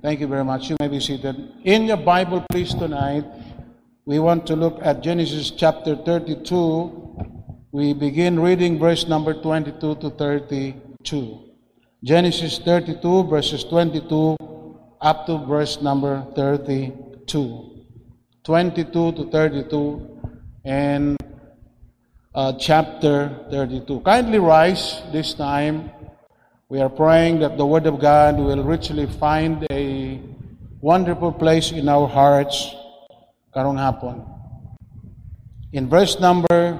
Thank you very much. You may be seated. In your Bible, please, tonight, we want to look at Genesis chapter 32. We begin reading verse number 22 to 32. Genesis 32, verses 22 up to verse number 32. 22 to 32 and uh, chapter 32. Kindly rise this time. We are praying that the Word of God will richly find a wonderful place in our hearts karong hapon. In verse number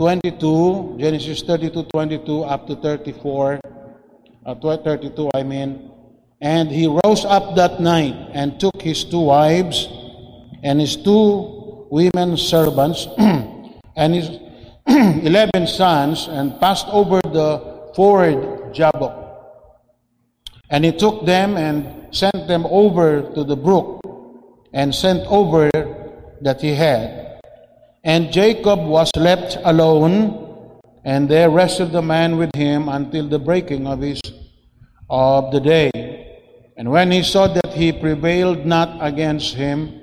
22, Genesis 32, 22 up to 34, uh, 32 I mean, and he rose up that night and took his two wives and his two women servants and his eleven sons and passed over the ford Jabbok. And he took them and sent them over to the brook and sent over that he had. And Jacob was left alone, and there wrestled the man with him until the breaking of his of the day. And when he saw that he prevailed not against him,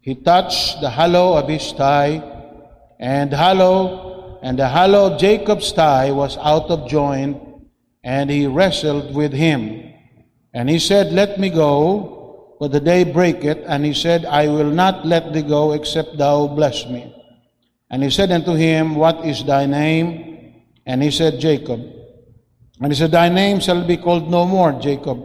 he touched the hollow of his thigh, and hollow and the hollow of Jacob's thigh was out of joint, and he wrestled with him. And he said, Let me go, for the day breaketh. And he said, I will not let thee go, except thou bless me. And he said unto him, What is thy name? And he said, Jacob. And he said, Thy name shall be called no more Jacob,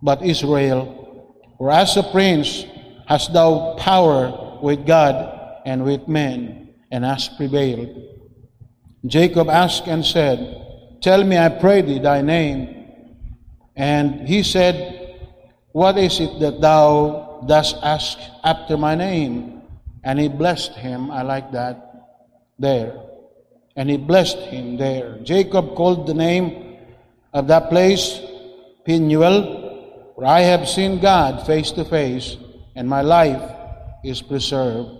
but Israel. For as a prince hast thou power with God and with men, and hast prevailed. Jacob asked and said, Tell me, I pray thee, thy name. And he said, What is it that thou dost ask after my name? And he blessed him. I like that there. And he blessed him there. Jacob called the name of that place Peniel, for I have seen God face to face, and my life is preserved.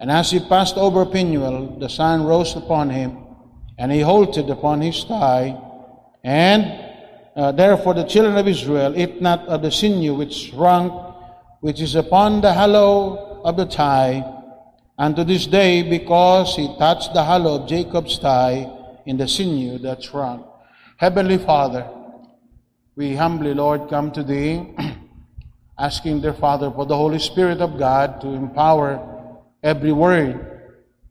And as he passed over Peniel, the sun rose upon him, and he halted upon his thigh. And uh, therefore the children of Israel eat not of the sinew which shrunk, which is upon the hollow of the thigh, and to this day, because he touched the hollow of Jacob's thigh in the sinew that shrunk. Heavenly Father, we humbly, Lord, come to Thee, asking, dear Father, for the Holy Spirit of God to empower every word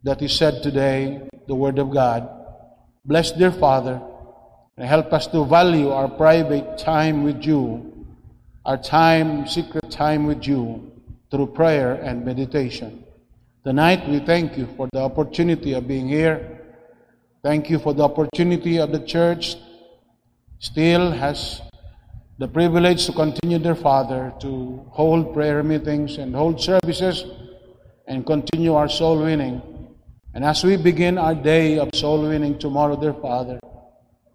that is said today, the Word of God. Bless, dear Father, and help us to value our private time with you, our time, secret time with you, through prayer and meditation. Tonight, we thank you for the opportunity of being here. Thank you for the opportunity of the church still has the privilege to continue, dear Father, to hold prayer meetings and hold services and continue our soul winning. And as we begin our day of soul winning tomorrow, dear Father,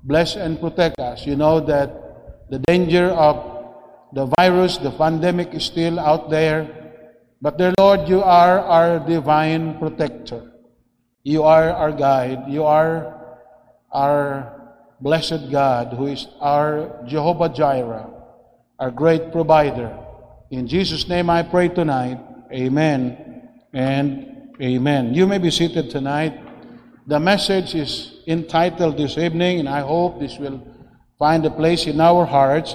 bless and protect us. You know that the danger of the virus, the pandemic is still out there. But dear Lord, you are our divine protector. You are our guide. You are our blessed God, who is our Jehovah Jireh, our great provider. In Jesus' name I pray tonight. Amen and amen. You may be seated tonight. The message is entitled this evening, and I hope this will find a place in our hearts.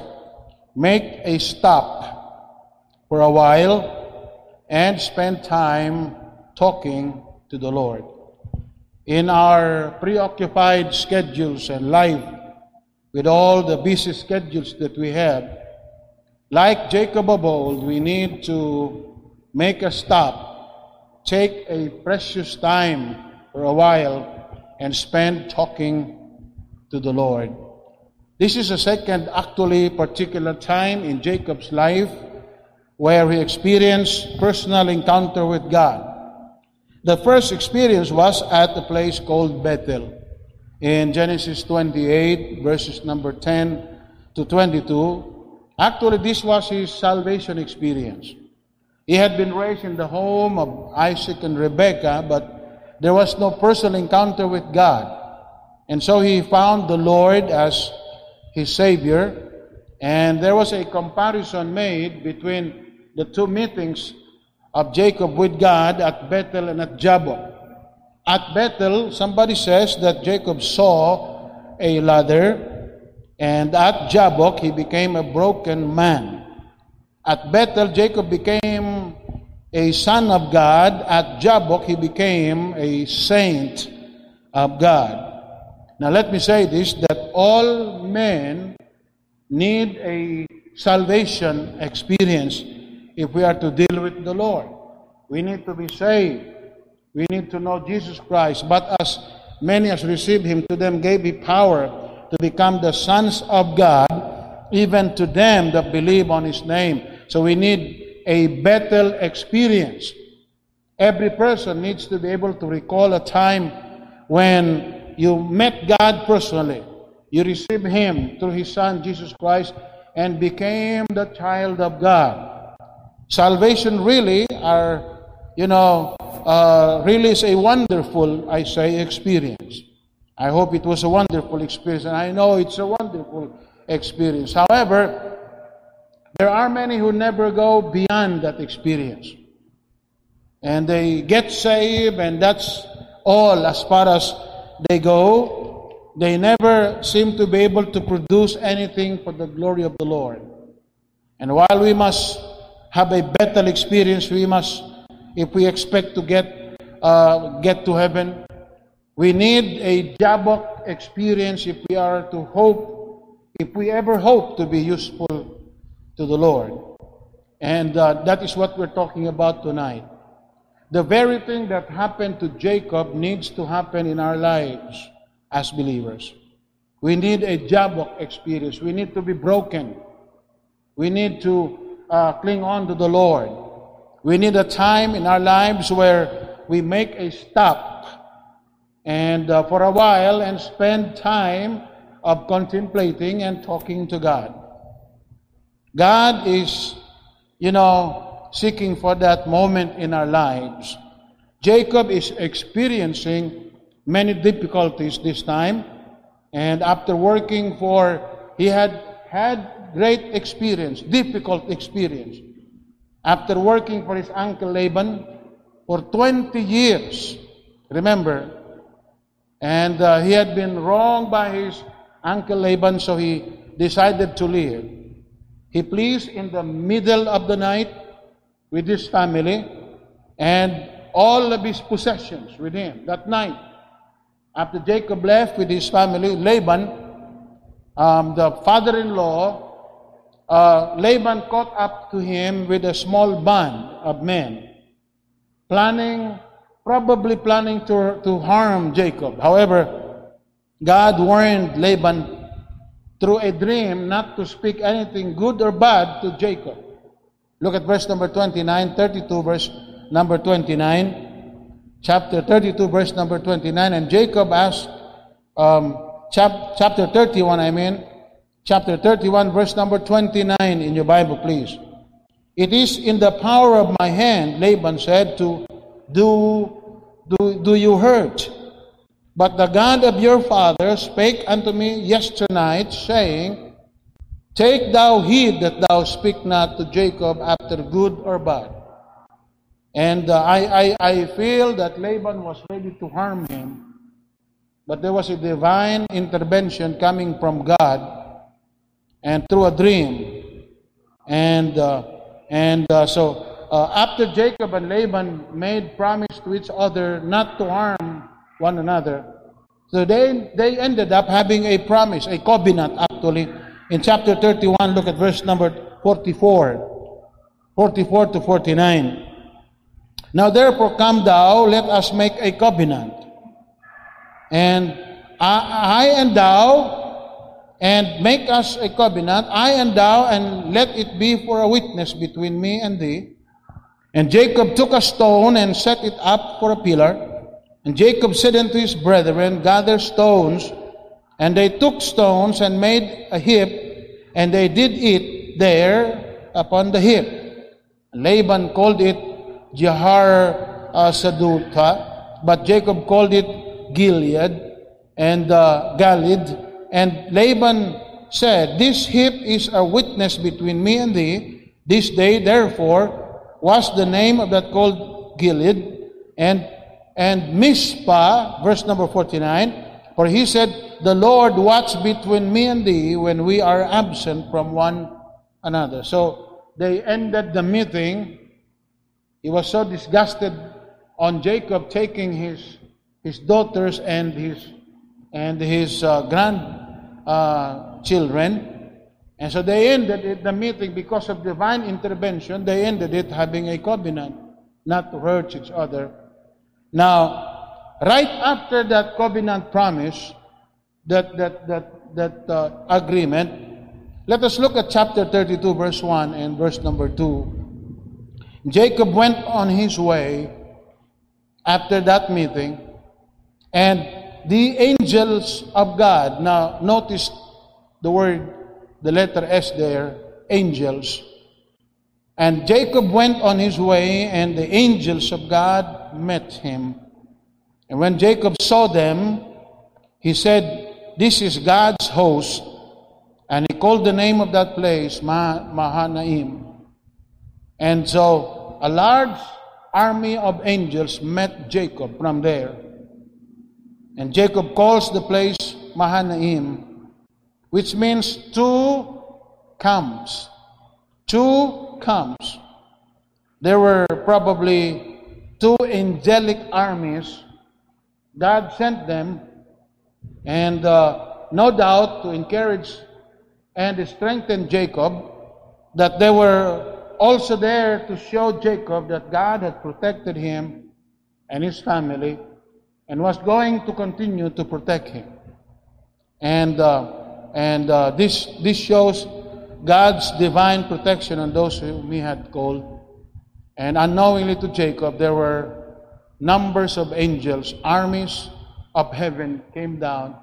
Make a stop for a while and spend time talking to the Lord in our preoccupied schedules and life, with all the busy schedules that we have, like Jacob of old, we need to make a stop, take a precious time for a while, and spend talking to the Lord. This is a second, actually, particular time in Jacob's life where he experienced personal encounter with God. The first experience was at a place called Bethel. In Genesis 28, verses number 10 to 22, actually, this was his salvation experience. He had been raised in the home of Isaac and Rebekah, but there was no personal encounter with God. And so he found the Lord as his Savior, And there was a comparison made between the two meetings of Jacob with God at Bethel and at Jabbok. At Bethel, somebody says that Jacob saw a ladder, and at Jabbok, he became a broken man. At Bethel, Jacob became a son of God. At Jabbok, he became a saint of God. Now, let me say this that all men need a salvation experience if we are to deal with the Lord. We need to be saved. We need to know Jesus Christ. But as many as received him, to them gave he power to become the sons of God, even to them that believe on his name. So we need a Bethel experience. Every person needs to be able to recall a time when you met God personally. You received him through his son Jesus Christ and became the child of God. Salvation really are, you know, uh, really is a wonderful, I say, experience. I hope it was a wonderful experience, and I know it's a wonderful experience. However, there are many who never go beyond that experience. And they get saved, and that's all as far as they go. They never seem to be able to produce anything for the glory of the Lord. And while we must have a Bethel experience, we must if we expect to get uh, get to heaven. We need a Jabbok experience if we are to hope, if we ever hope to be useful to the Lord. And uh, that is what we're talking about tonight. The very thing that happened to Jacob needs to happen in our lives as believers. We need a Jabbok experience. We need to be broken. We need to uh, cling on to the Lord. We need a time in our lives where we make a stop and uh, for a while and spend time of contemplating and talking to God. God is, you know, seeking for that moment in our lives. Jacob is experiencing many difficulties this time, and after working for, he had had great experience, difficult experience after working for his uncle Laban for 20 years. Remember, and uh, he had been wronged by his uncle Laban, so he decided to leave. He flees in the middle of the night with his family and all of his possessions with him that night. After Jacob left with his family, Laban, um, the father in law, uh, Laban caught up to him with a small band of men, planning, probably planning to, to harm Jacob. However, God warned Laban through a dream not to speak anything good or bad to Jacob. Look at verse number 29, 32 verse number 29, chapter 32 verse number 29. And Jacob asked, um, chap, chapter 31, I mean, chapter 31, verse number 29 in your Bible, please. It is in the power of my hand, Laban said, to do, do, do you hurt. But the God of your father spake unto me yesternight, saying, Take thou heed that thou speak not to Jacob after good or bad. And uh, I, I, I feel that Laban was ready to harm him, but there was a divine intervention coming from God and through a dream. And, uh, and uh, so uh, after Jacob and Laban made promise to each other not to harm one another, so they, they ended up having a promise, a covenant actually. In chapter 31, look at verse number 44. 44 to 49. Now therefore come thou, let us make a covenant. And I, I and thou and make us a covenant, I and thou, and let it be for a witness between me and thee. And Jacob took a stone and set it up for a pillar. And Jacob said unto his brethren, Gather stones. And they took stones and made a heap, and they did it there upon the heap. Laban called it Jahar Sadutha, but Jacob called it Gilead and uh, Galeed and Laban said, This heap is a witness between me and thee. This day, therefore, was the name of that called Gilead, and and Mizpah, verse number 49, for he said, The Lord watch between me and thee when we are absent from one another. So they ended the meeting. He was so disgusted on Jacob taking his his daughters and his and his uh, grand uh. And so they ended it, the meeting because of divine intervention. They ended it having a covenant, not to hurt each other. Now, right after that covenant promise, that that that that uh, agreement, let us look at chapter 32, verse 1 and verse number 2. Jacob went on his way after that meeting, and the angels of God. Now, notice the word, the letter S there, angels. And Jacob went on his way, and the angels of God met him. And when Jacob saw them, he said, This is God's host. And he called the name of that place Mahanaim. And so a large army of angels met Jacob from there. And Jacob calls the place Mahanaim, which means two camps. Two camps. There were probably two angelic armies. God sent them, and uh, no doubt to encourage and strengthen Jacob, that they were also there to show Jacob that God had protected him and his family and was going to continue to protect him. And, uh, and uh, this, this shows God's divine protection on those whom he had called. And unknowingly to Jacob, there were numbers of angels, armies of heaven came down.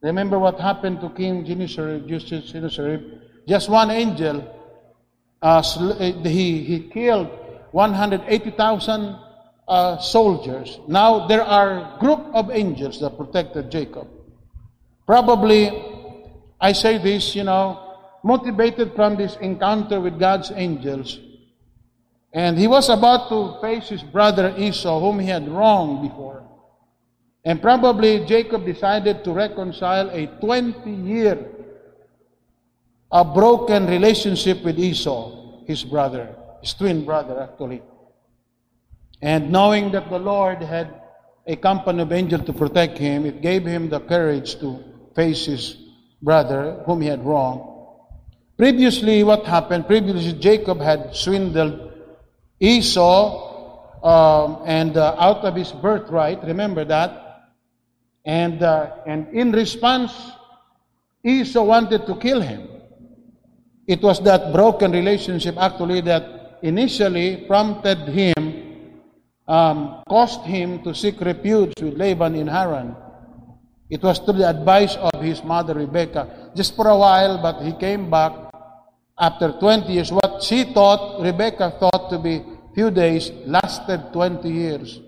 Remember what happened to King Sennacherib? Just one angel, uh, he, he killed 180,000 uh, soldiers. Now there are group of angels that protected Jacob. Probably, I say this, you know, motivated from this encounter with God's angels. And he was about to face his brother Esau, whom he had wronged before. And probably Jacob decided to reconcile a 20 year a broken relationship with Esau, his brother, his twin brother actually. And knowing that the Lord had a company of angels to protect him, it gave him the courage to face his brother whom he had wronged. Previously, what happened? Previously, Jacob had swindled Esau um, and uh, out of his birthright. Remember that? And, uh, and in response, Esau wanted to kill him. It was that broken relationship actually that initially prompted him um, caused him to seek refuge with Laban in Haran. It was through the advice of his mother Rebekah. Just for a while, but he came back after 20 years. What she thought, Rebekah thought to be few days, lasted 20 years.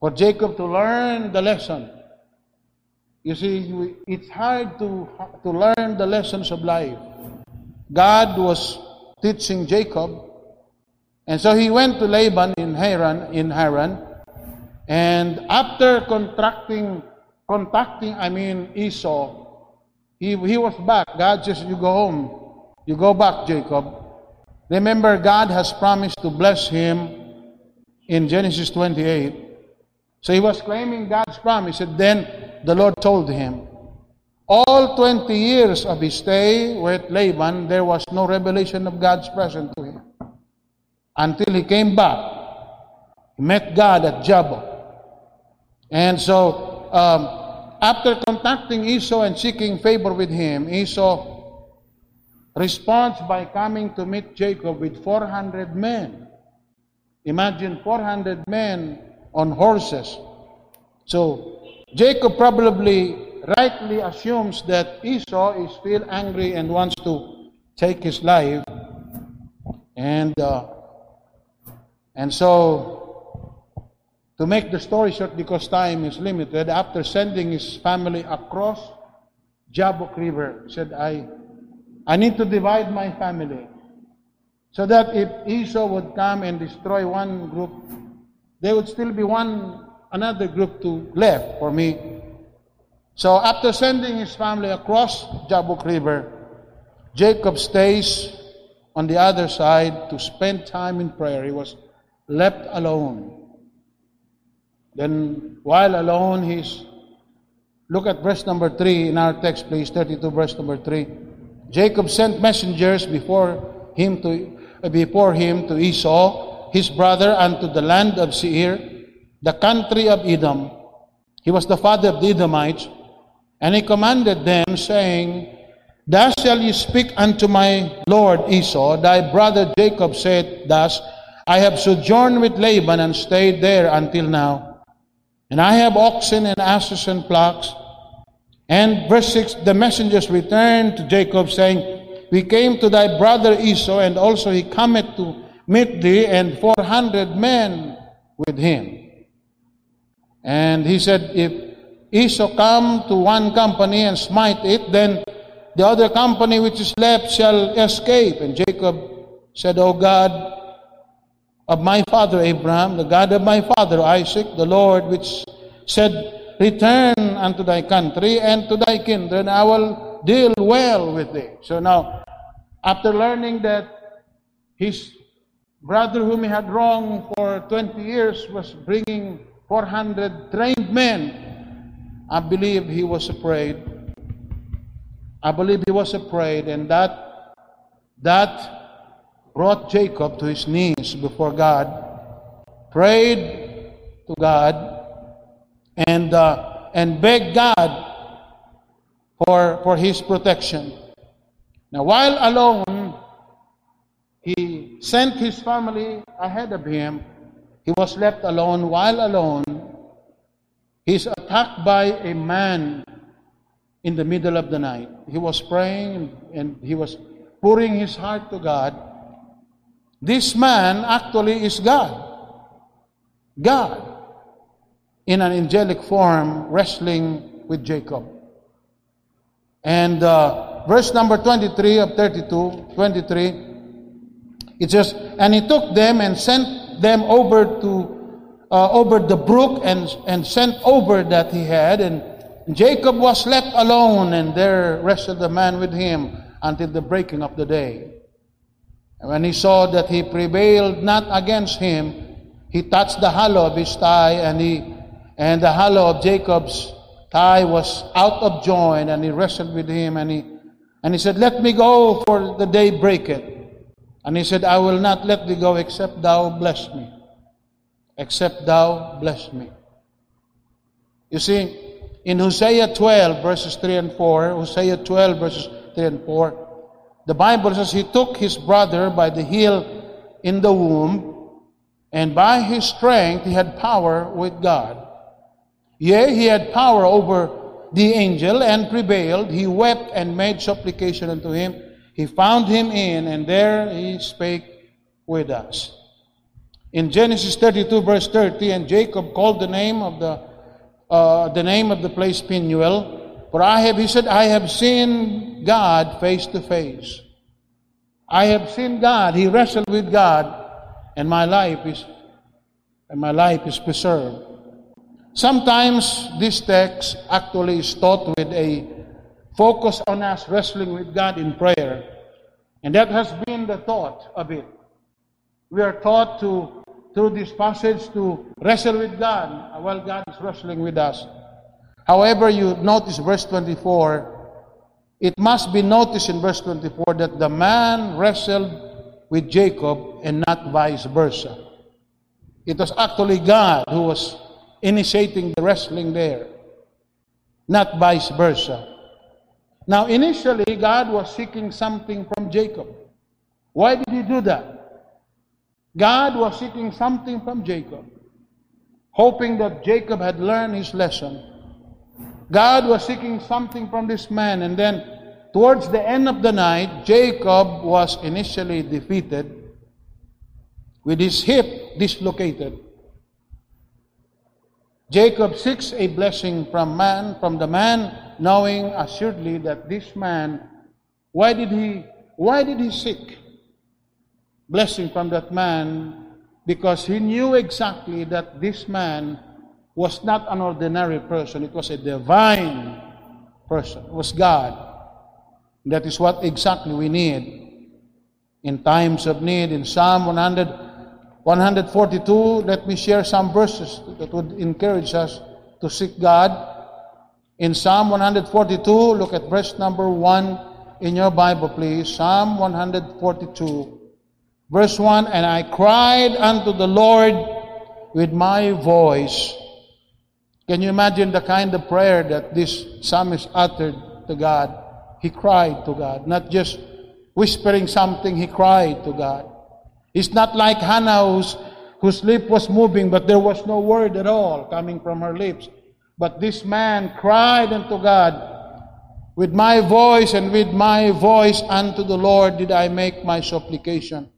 For Jacob to learn the lesson. You see, it's hard to, to learn the lessons of life. God was teaching Jacob and so he went to Laban in Haran, in Haran, and after contracting, contacting, I mean Esau, he, he was back. God says, you go home. You go back, Jacob. Remember, God has promised to bless him in Genesis 28. So he was claiming God's promise. And then the Lord told him, all 20 years of his stay with Laban, there was no revelation of God's presence to him until he came back. He met God at Jabbok. And so, um, after contacting Esau and seeking favor with him, Esau responds by coming to meet Jacob with 400 men. Imagine 400 men on horses. So, Jacob probably rightly assumes that Esau is still angry and wants to take his life. And uh, and so, to make the story short, because time is limited, after sending his family across Jabbok River. He said, I, I need to divide my family. So that if Esau would come and destroy one group, there would still be one another group to left for me. So after sending his family across Jabbok River, Jacob stays on the other side to spend time in prayer. He was left alone. Then, while alone, he's. Look at verse number 3 in our text, please, 32, verse number 3. Jacob sent messengers before him to, before him to Esau, his brother, unto the land of Seir, the country of Edom. He was the father of the Edomites. And he commanded them, saying, Thus shall you speak unto my lord Esau, thy brother Jacob said thus, I have sojourned with Laban and stayed there until now. And I have oxen and asses and flocks. And verse 6, the messengers returned to Jacob, saying, We came to thy brother Esau, and also he cometh to meet thee, and four hundred men with him. And he said, If Esau come to one company and smite it, then the other company which is left shall escape. And Jacob said, O God of my father Abraham, the God of my father Isaac, the Lord which said, Return unto thy country and to thy kindred, I will deal well with thee. So now, after learning that his brother whom he had wronged for 20 years was bringing 400 trained men, I believe he was afraid I believe he was afraid, and that that brought Jacob to his knees before God, prayed to God, and uh, and begged God for for his protection. Now, while alone, he sent his family ahead of him. He was left alone. While alone, he's attacked by a man in the middle of the night. He was praying and he was pouring his heart to God. This man actually is God. God in an angelic form wrestling with Jacob. And uh, verse number 23 of 32, 23, it says, And he took them and sent them over to uh, over the brook and, and sent over that he had and Jacob was left alone, and there rested the man with him until the breaking of the day. And when he saw that he prevailed not against him, he touched the hollow of his thigh, and he and the hollow of Jacob's thigh was out of joint, and he wrestled with him, and he and he said, Let me go, for the day breaketh. And he said, I will not let thee go except thou bless me. Except thou bless me. You see, in Hosea 12, verses 3 and 4, Hosea 12, verses 3 and 4, the Bible says, He took his brother by the heel in the womb, and by his strength he had power with God. Yea, he had power over the angel and prevailed. He wept and made supplication unto him. He found him in, and there he spake with us. In Genesis 32, verse 30, and Jacob called the name of the uh, the name of the place Penuel. For I have, he said, I have seen God face to face. I have seen God. He wrestled with God, and my life is, and my life is preserved. Sometimes this text actually is taught with a focus on us wrestling with God in prayer. And that has been the thought of it. We are taught to through this passage to wrestle with God while God is wrestling with us. However, you notice verse 24, it must be noticed in verse 24 that the man wrestled with Jacob and not vice versa. It was actually God who was initiating the wrestling there, not vice versa. Now, initially, God was seeking something from Jacob. Why did he do that? God was seeking something from Jacob, hoping that Jacob had learned his lesson. God was seeking something from this man, and then towards the end of the night, Jacob was initially defeated with his hip dislocated. Jacob seeks a blessing from man, from the man knowing assuredly that this man, why did he, why did he seek blessing from that man? Because he knew exactly that this man was not an ordinary person. It was a divine person. It was God. That is what exactly we need in times of need. In Psalm 100, 142, let me share some verses that would encourage us to seek God. In Psalm 142, look at verse number 1 in your Bible, please. Psalm 142, verse 1 And I cried unto the Lord with my voice. Can you imagine the kind of prayer that this psalmist uttered to God? He cried to God, not just whispering something, he cried to God. It's not like Hannah whose, whose lip was moving, but there was no word at all coming from her lips. But this man cried unto God, With my voice and with my voice unto the Lord did I make my supplication.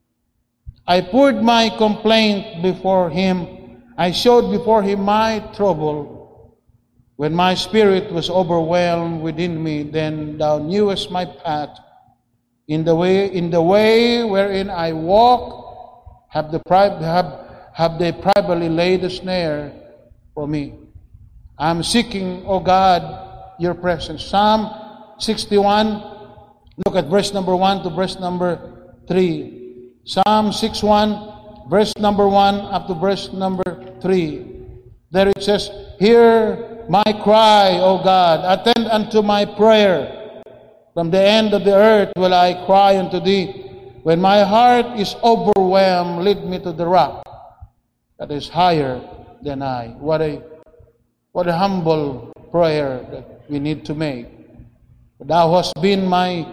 I poured my complaint before him. I showed before him my trouble. When my spirit was overwhelmed within me, then thou knewest my path. In the way, in the way wherein I walk, have the have, have they privately laid a snare for me. I'm seeking, O God, your presence. Psalm 61, look at verse number 1 to verse number 3. Psalm 61, verse number 1 up to verse number 3. There it says, Hear my cry, O God, attend unto my prayer. From the end of the earth will I cry unto thee. When my heart is overwhelmed, lead me to the rock that is higher than I. What a what a humble prayer that we need to make. Thou hast been my,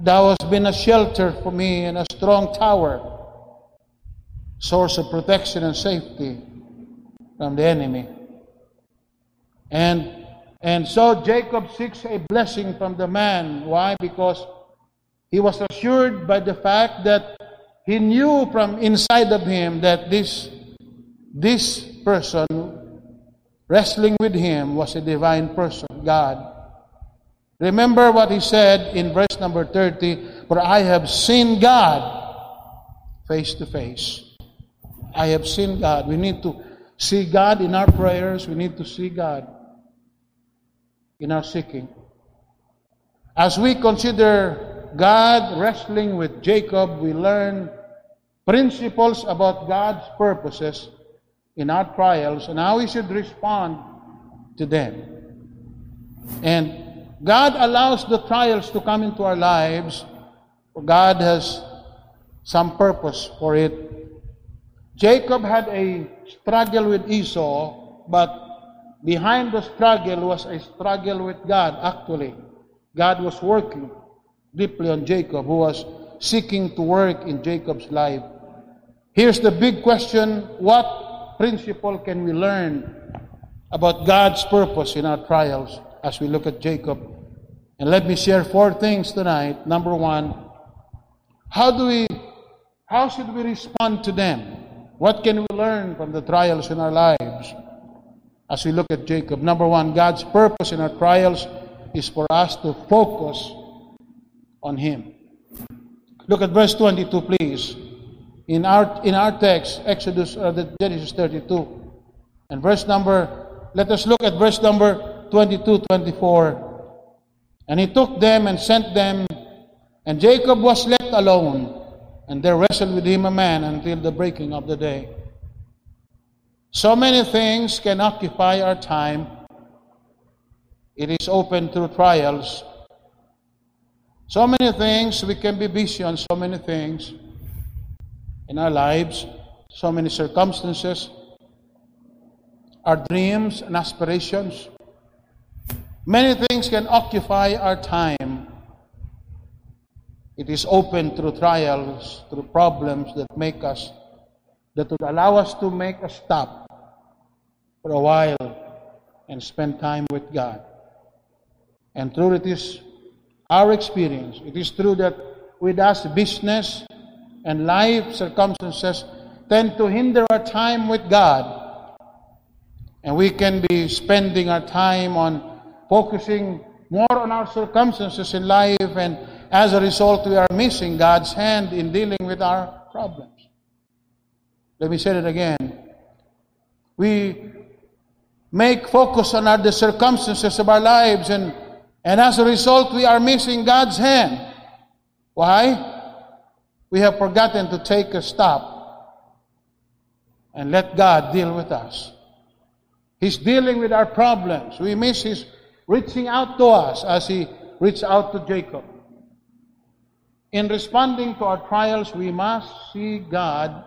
thou hast been a shelter for me and a strong tower, source of protection and safety from the enemy. And and so Jacob seeks a blessing from the man. Why? Because he was assured by the fact that he knew from inside of him that this this person wrestling with him was a divine person, God. Remember what he said in verse number 30 For I have seen God face to face. I have seen God. We need to see God in our prayers. We need to see God in our seeking. As we consider God wrestling with Jacob, we learn principles about God's purposes in our trials and how we should respond to them. And God allows the trials to come into our lives, God has some purpose for it. Jacob had a struggle with Esau, but behind the struggle was a struggle with God, actually. God was working deeply on Jacob, who was seeking to work in Jacob's life. Here's the big question what principle can we learn about God's purpose in our trials as we look at Jacob? And let me share four things tonight. Number one, how do we, how should we respond to them? What can we learn from the trials in our lives as we look at Jacob? Number one, God's purpose in our trials is for us to focus on Him. Look at verse 22, please in our in our text, Exodus, uh, the Genesis 32, and verse number. Let us look at verse number 22, 24. And he took them and sent them, and Jacob was left alone, and there wrestled with him a man until the breaking of the day. So many things can occupy our time. It is open through trials. So many things, we can be busy on so many things in our lives, so many circumstances, our dreams and aspirations. Many things can occupy our time. It is open through trials, through problems that make us, that would allow us to make a stop for a while and spend time with God. And through it is our experience. It is true that with us business and life circumstances tend to hinder our time with God. And we can be spending our time on focusing more on our circumstances in life, and as a result, we are missing God's hand in dealing with our problems. Let me say it again. We make focus on our, the circumstances of our lives, and, and as a result, we are missing God's hand. Why? We have forgotten to take a stop and let God deal with us. He's dealing with our problems. We miss His reaching out to us as He reached out to Jacob. In responding to our trials, we must see God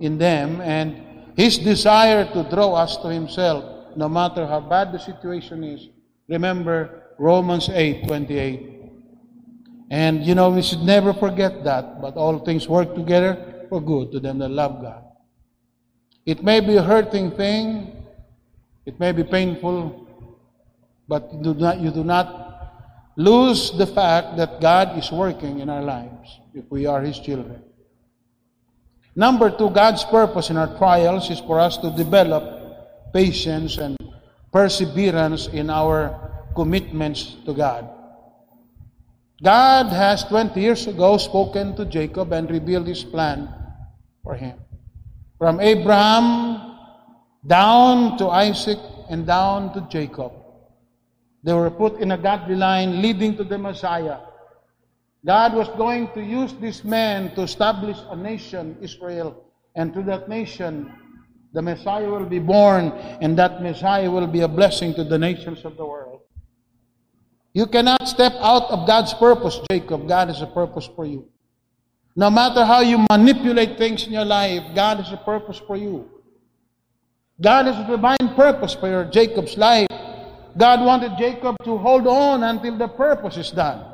in them and His desire to draw us to Himself, no matter how bad the situation is. Remember Romans 8 28. And you know, we should never forget that, but all things work together for good to them that love God. It may be a hurting thing, it may be painful, but you do not, you do not lose the fact that God is working in our lives if we are His children. Number two, God's purpose in our trials is for us to develop patience and perseverance in our commitments to God. God has 20 years ago spoken to Jacob and revealed his plan for him. From Abraham down to Isaac and down to Jacob. They were put in a godly line leading to the Messiah. God was going to use this man to establish a nation, Israel, and to that nation, the Messiah will be born, and that Messiah will be a blessing to the nations of the world. You cannot step out of God's purpose, Jacob. God has a purpose for you. No matter how you manipulate things in your life, God has a purpose for you. God has a divine purpose for your Jacob's life. God wanted Jacob to hold on until the purpose is done.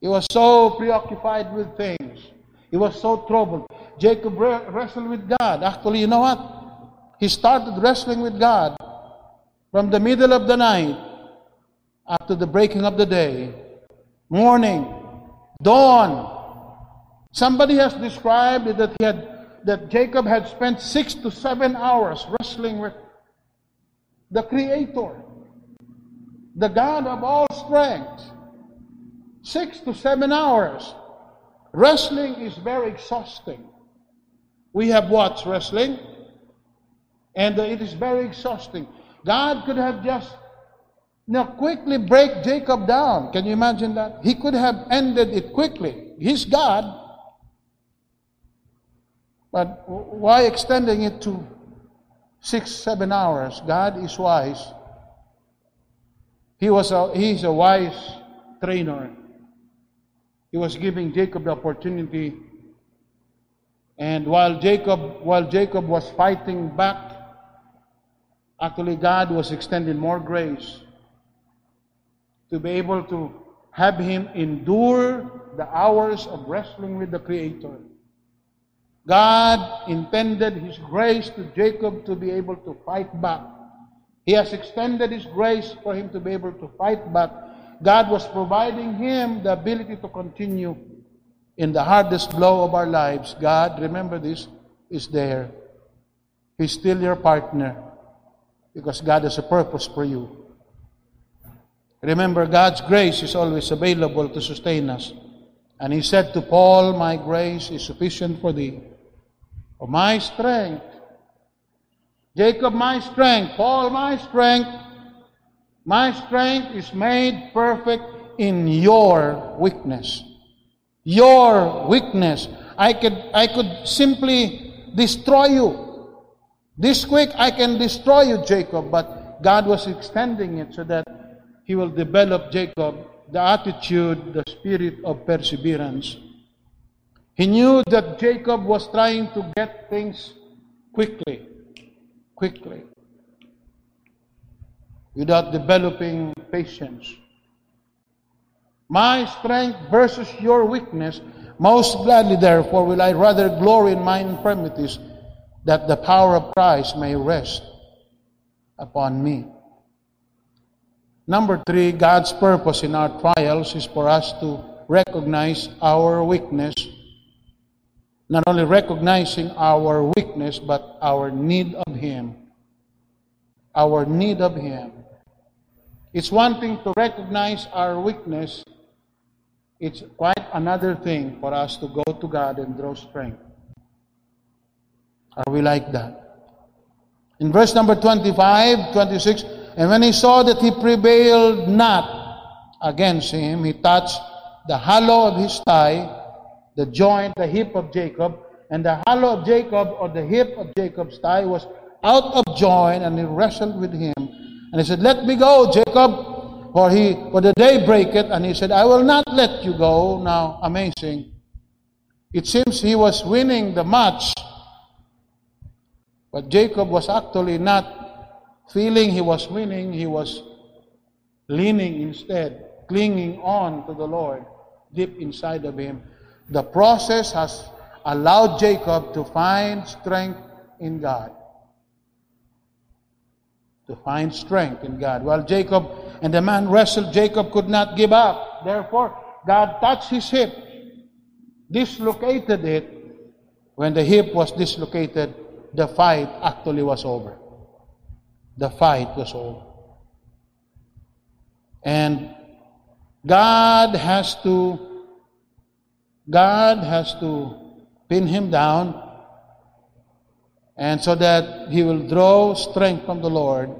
He was so preoccupied with things. He was so troubled. Jacob wrestled with God. Actually, you know what? He started wrestling with God from the middle of the night after the breaking of the day, morning, dawn. Somebody has described that he had that Jacob had spent six to seven hours wrestling with the Creator, the God of all strength. Six to seven hours. Wrestling is very exhausting. We have watched wrestling, and it is very exhausting. God could have just now, quickly break Jacob down. Can you imagine that? He could have ended it quickly. He's God. But why extending it to six, seven hours? God is wise. He was a, he's a wise trainer. He was giving Jacob the opportunity. And while Jacob, while Jacob was fighting back, actually God was extending more grace to be able to have him endure the hours of wrestling with the Creator. God intended His grace to Jacob to be able to fight back. He has extended His grace for him to be able to fight back. God was providing him the ability to continue in the hardest blow of our lives. God, remember this, is there. He's still your partner because God has a purpose for you. Remember, God's grace is always available to sustain us. And he said to Paul, My grace is sufficient for thee. For my strength, Jacob, my strength, Paul, my strength, my strength is made perfect in your weakness. Your weakness. I could, I could simply destroy you. This quick, I can destroy you, Jacob, but God was extending it so that he will develop Jacob the attitude, the spirit of perseverance. He knew that Jacob was trying to get things quickly, quickly, without developing patience. My strength versus your weakness, most gladly, therefore, will I rather glory in my infirmities, that the power of Christ may rest upon me. Number three, God's purpose in our trials is for us to recognize our weakness. Not only recognizing our weakness, but our need of Him. Our need of Him. It's one thing to recognize our weakness, it's quite another thing for us to go to God and draw strength. Are we like that? In verse number 25, 26, and when he saw that he prevailed not against him, he touched the hollow of his thigh, the joint, the hip of Jacob, and the hollow of Jacob or the hip of Jacob's thigh was out of joint, and he wrestled with him. And he said, Let me go, Jacob, for he for the day breaketh. And he said, I will not let you go. Now, amazing. It seems he was winning the match, but Jacob was actually not feeling he was winning, he was leaning instead, clinging on to the Lord deep inside of him. The process has allowed Jacob to find strength in God. To find strength in God. While Jacob and the man wrestled, Jacob could not give up. Therefore, God touched his hip, dislocated it. When the hip was dislocated, the fight actually was over. The fight was over. And God has to God has to pin him down and so that he will draw strength from the Lord.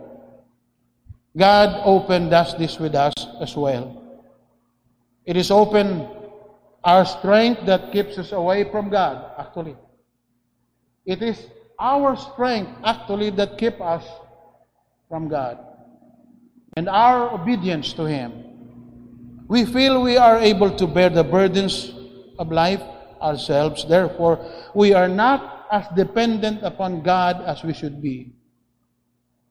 God open does this with us as well. It is open our strength that keeps us away from God, actually. It is our strength, actually, that keep us from God. And our obedience to Him. We feel we are able to bear the burdens of life ourselves. Therefore, we are not as dependent upon God as we should be.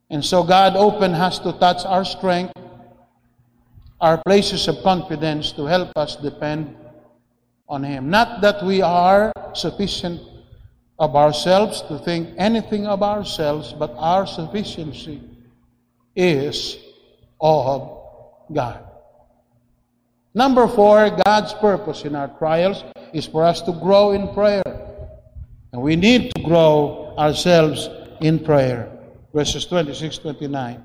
And so God open has to touch our strength, our places of confidence to help us depend on Him. Not that we are sufficient of ourselves to think anything of ourselves, but our sufficiency is of God. Number four, God's purpose in our trials is for us to grow in prayer. And we need to grow ourselves in prayer. Verses 26 29.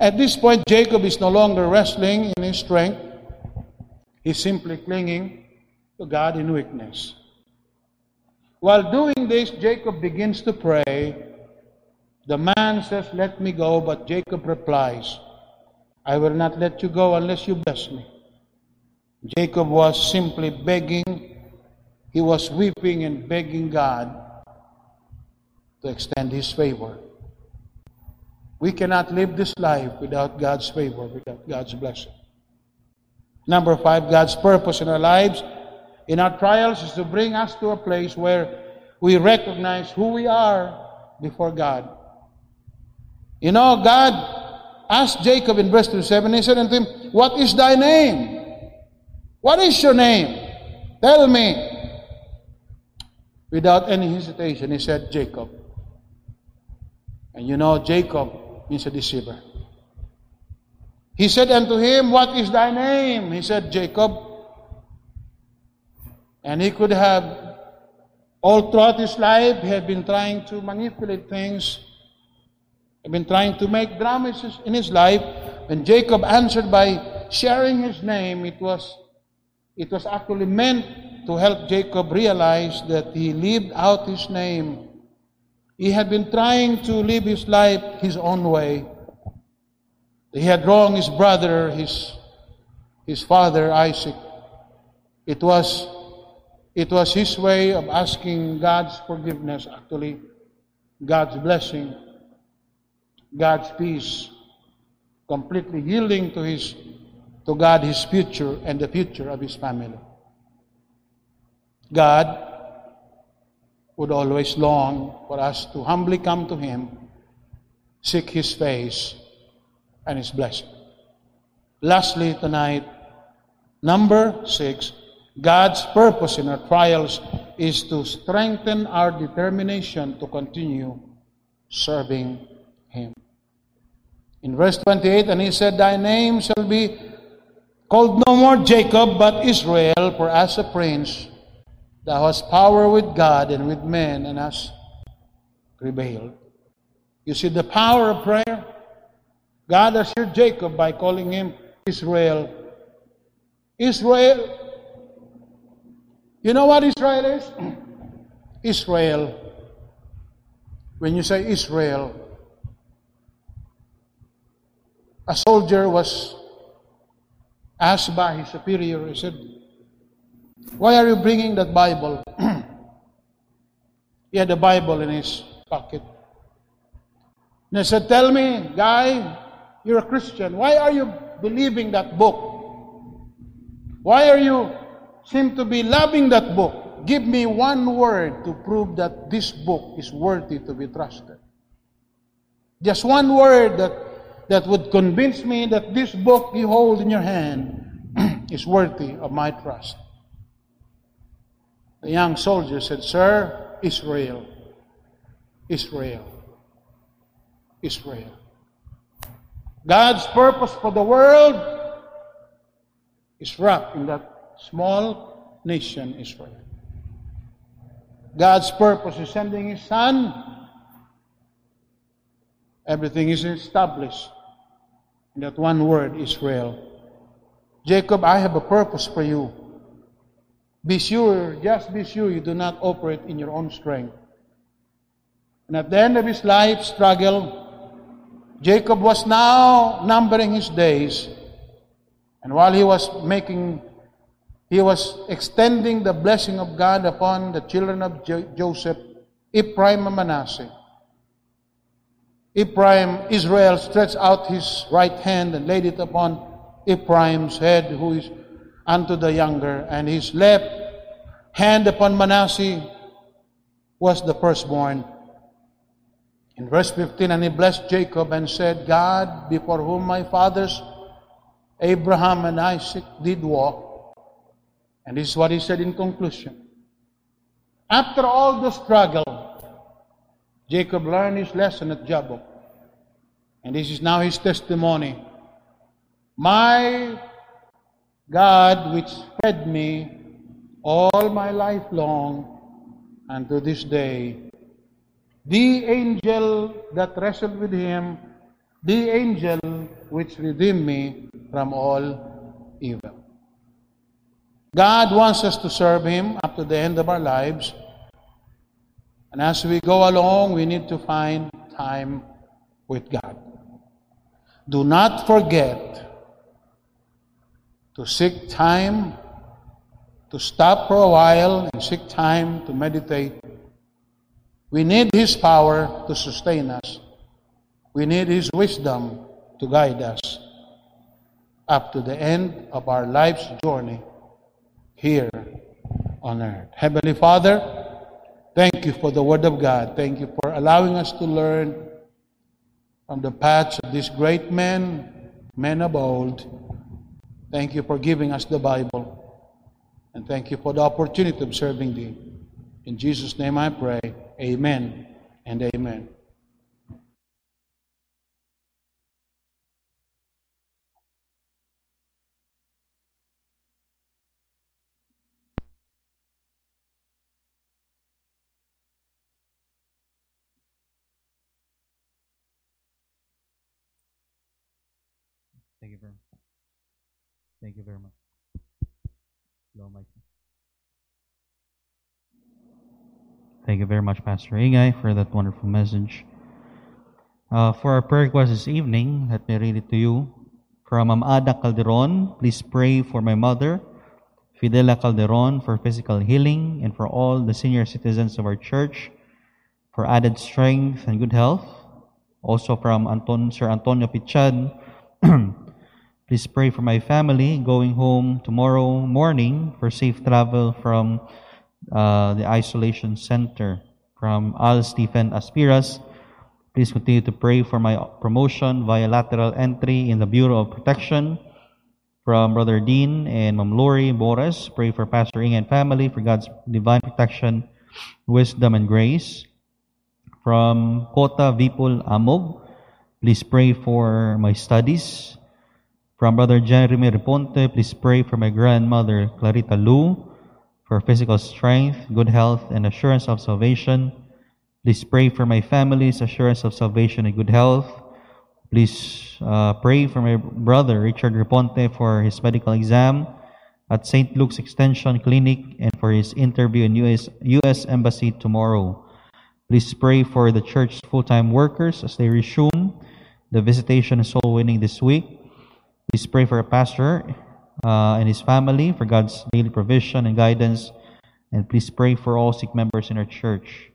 At this point, Jacob is no longer wrestling in his strength, he's simply clinging to God in weakness. While doing this, Jacob begins to pray. The man says, Let me go, but Jacob replies, I will not let you go unless you bless me. Jacob was simply begging, he was weeping and begging God to extend his favor. We cannot live this life without God's favor, without God's blessing. Number five, God's purpose in our lives, in our trials, is to bring us to a place where we recognize who we are before God. You know, God asked Jacob in verse 27, He said unto him, What is thy name? What is your name? Tell me. Without any hesitation, he said, Jacob. And you know, Jacob means a deceiver. He said unto him, What is thy name? He said, Jacob. And he could have, all throughout his life, he had been trying to manipulate things. He had been trying to make dramas in his life. When Jacob answered by sharing his name, it was it was actually meant to help Jacob realize that he lived out his name. He had been trying to live his life his own way. He had wronged his brother, his, his father Isaac. It was, it was his way of asking God's forgiveness, actually, God's blessing, God's peace, completely yielding to his to God his future and the future of his family. God would always long for us to humbly come to him, seek his face and his blessing. Lastly, tonight, number six, God's purpose in our trials is to strengthen our determination to continue serving Him. In verse 28, and He said, Thy name shall be called no more Jacob, but Israel, for as a prince, thou hast power with God and with men, and hast prevailed. You see the power of prayer? God assured Jacob by calling him Israel. Israel. You know what Israel is? Israel. When you say Israel, a soldier was asked by his superior, he said, Why are you bringing that Bible? he had the Bible in his pocket. And he said, Tell me, guy, you're a Christian. Why are you believing that book? Why are you seem to be loving that book? Give me one word to prove that this book is worthy to be trusted. Just one word that, that would convince me that this book you hold in your hand is worthy of my trust. The young soldier said, Sir, Israel. Israel. Israel. God's purpose for the world is wrapped in that small nation, Israel. God's purpose is sending His Son. Everything is established in that one word, Israel. Jacob, I have a purpose for you. Be sure, just be sure you do not operate in your own strength. And at the end of his life struggle, Jacob was now numbering his days. And while he was making, he was extending the blessing of God upon the children of jo- Joseph, Ephraim and Manasseh. Ephraim, Israel stretched out his right hand and laid it upon Ephraim's head, who is unto the younger, and his left hand upon Manasseh was the firstborn. In verse 15, and he blessed Jacob and said, God, before whom my fathers Abraham and Isaac did walk. And this is what he said in conclusion. After all the struggle, Jacob learned his lesson at Jabbok. And this is now his testimony. My God, which fed me all my life long, and to this day, the angel that wrestled with him, the angel which redeemed me from all evil. God wants us to serve Him up to the end of our lives. And as we go along, we need to find time with God. Do not forget to seek time to stop for a while and seek time to meditate we need His power to sustain us. We need His wisdom to guide us up to the end of our life's journey here on earth. Heavenly Father, thank you for the Word of God. Thank you for allowing us to learn from the paths of these great men, men of old. Thank you for giving us the Bible. And thank you for the opportunity of serving thee. In Jesus' name I pray. Amen and amen. Thank you very much. Thank you very much. Hello, Mike. Thank you very much, Pastor Ingay, for that wonderful message. Uh, for our prayer request this evening, let me read it to you. From Ma'am Ada Calderon, please pray for my mother, Fidela Calderon, for physical healing, and for all the senior citizens of our church, for added strength and good health. Also from Anton, Sir Antonio Pichan, please pray for my family going home tomorrow morning for safe travel from uh, the isolation center. From Al Stephen Aspiras, please continue to pray for my promotion via lateral entry in the Bureau of Protection. From Brother Dean and Ma'am Lori Boras, pray for Pastor Ing and family for God's divine protection, wisdom, and grace. From Kota Vipul Amog, please pray for my studies. From Brother Jeremy Reponte, please pray for my grandmother Clarita Lu for physical strength, good health, and assurance of salvation. Please pray for my family's assurance of salvation and good health. Please uh, pray for my brother Richard Reponte for his medical exam at St. Luke's Extension Clinic and for his interview in US, US Embassy tomorrow. Please pray for the church's full-time workers as they resume the visitation and soul winning this week. Please pray for a pastor uh, and his family for God's daily provision and guidance. And please pray for all sick members in our church.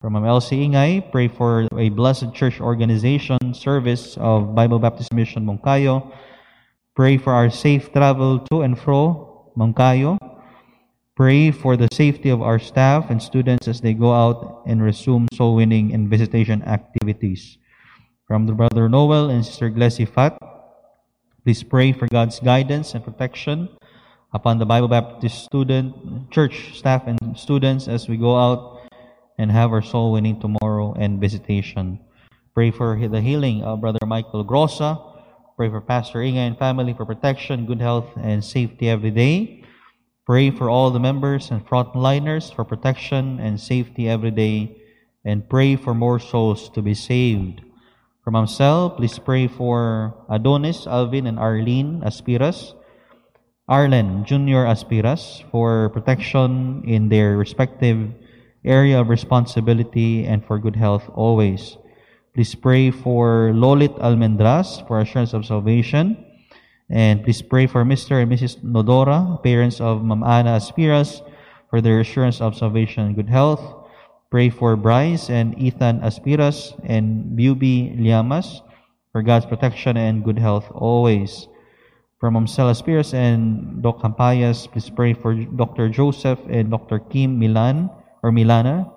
From Elsie Ingay, pray for a blessed church organization service of Bible Baptist Mission Moncayo. Pray for our safe travel to and fro Moncayo. Pray for the safety of our staff and students as they go out and resume soul winning and visitation activities. From the brother Noel and sister Glessy Fat, please pray for God's guidance and protection upon the Bible Baptist student, church staff and students as we go out and have our soul winning tomorrow and visitation. Pray for the healing of Brother Michael Grossa. Pray for Pastor Inga and family for protection, good health, and safety every day. Pray for all the members and frontliners for protection and safety every day. And pray for more souls to be saved. From Amsel, please pray for Adonis, Alvin, and Arlene Aspiras. Arlen Junior Aspiras for protection in their respective area of responsibility and for good health always. Please pray for Lolit Almendras for assurance of salvation. And please pray for Mr. and Mrs. Nodora, parents of Mam Ana Aspiras, for their assurance of salvation and good health. Pray for Bryce and Ethan Aspiras and Bubi Liamas for God's protection and good health always. From Mamsel Aspiras and Doc Campayas, please pray for Dr. Joseph and Dr. Kim Milan or Milana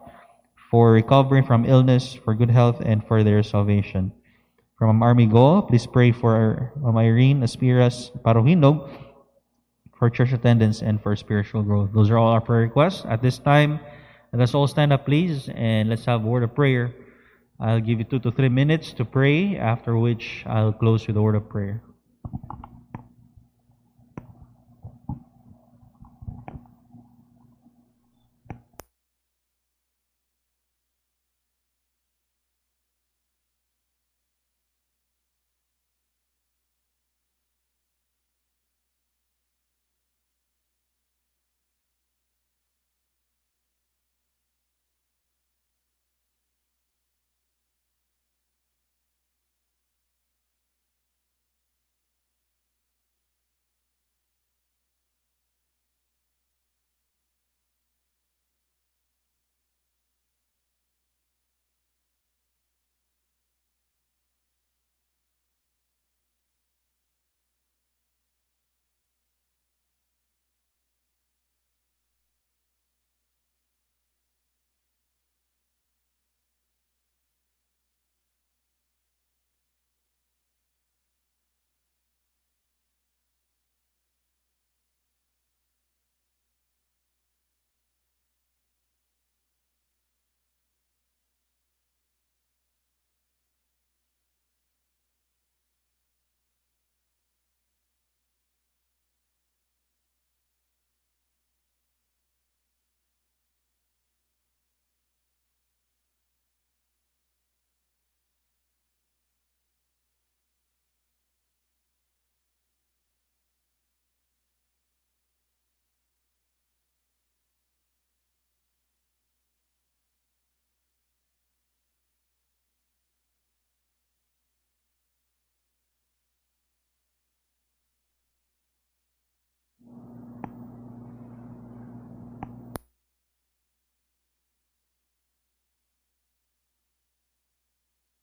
for recovering from illness, for good health, and for their salvation. From Army Go, please pray for Ma'am Irene Aspiras Parohinog for church attendance and for spiritual growth. Those are all our prayer requests. At this time, let us all stand up, please, and let's have a word of prayer. I'll give you two to three minutes to pray, after which I'll close with a word of prayer.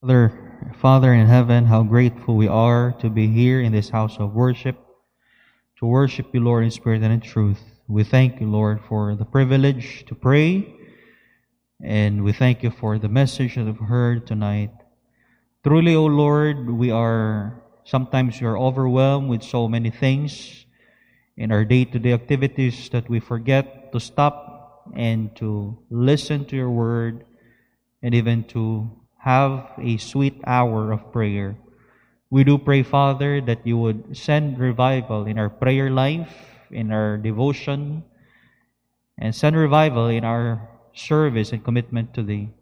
Father, Father in heaven, how grateful we are to be here in this house of worship, to worship you, Lord, in spirit and in truth. We thank you, Lord, for the privilege to pray, and we thank you for the message that we've heard tonight. Truly, O Lord, we are sometimes we are overwhelmed with so many things in our day-to-day activities that we forget to stop and to listen to your word and even to have a sweet hour of prayer. We do pray, Father, that you would send revival in our prayer life, in our devotion, and send revival in our service and commitment to thee.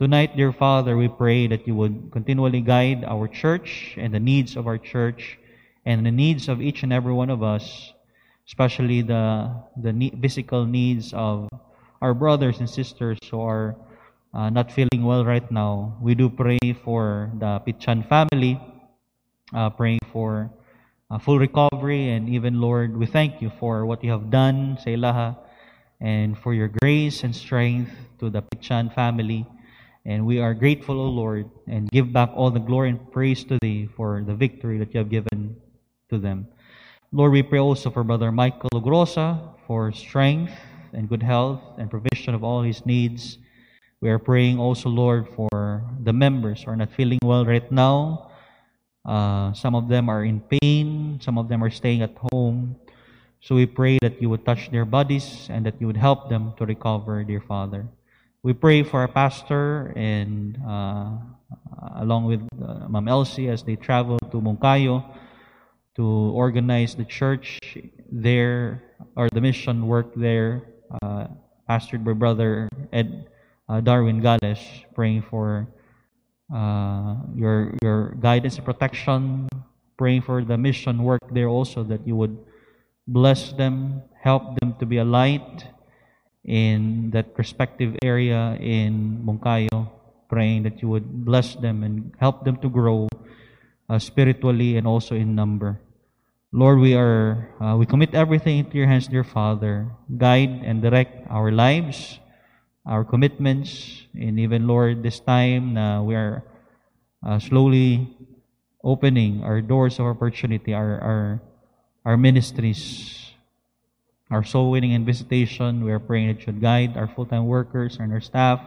Tonight, dear Father, we pray that you would continually guide our church and the needs of our church and the needs of each and every one of us, especially the, the physical needs of our brothers and sisters who are uh, not feeling well right now. We do pray for the Pichan family, uh, praying for uh, full recovery, and even, Lord, we thank you for what you have done sa and for your grace and strength to the Pichan family. And we are grateful, O Lord, and give back all the glory and praise to Thee for the victory that you have given to them. Lord, we pray also for Brother Michael Logrosa for strength and good health and provision of all his needs. We are praying also, Lord, for the members who are not feeling well right now. Uh, some of them are in pain, some of them are staying at home. So we pray that you would touch their bodies and that you would help them to recover, dear Father. We pray for our pastor and uh, along with uh, Elsie as they travel to Moncayo to organize the church there or the mission work there, uh, pastored by Brother Ed uh, Darwin Gales, praying for uh, your your guidance and protection, praying for the mission work there also that you would bless them, help them to be a light in that respective area in Moncayo, praying that you would bless them and help them to grow uh, spiritually and also in number. Lord, we are uh, we commit everything into your hands, dear Father. Guide and direct our lives, our commitments, and even Lord, this time we are uh, slowly opening our doors of opportunity, our our our ministries, our soul winning and visitation. We are praying it should guide our full time workers and our staff.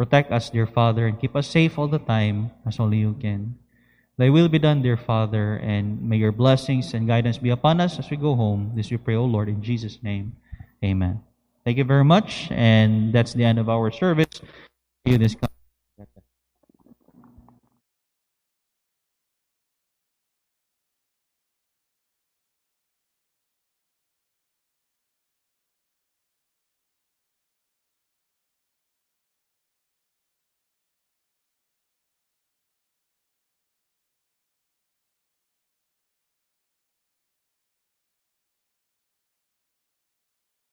Protect us, dear Father, and keep us safe all the time as only you can. Thy will be done, dear Father, and may your blessings and guidance be upon us as we go home. This we pray, O Lord, in Jesus' name. Amen. Thank you very much, and that's the end of our service. See you this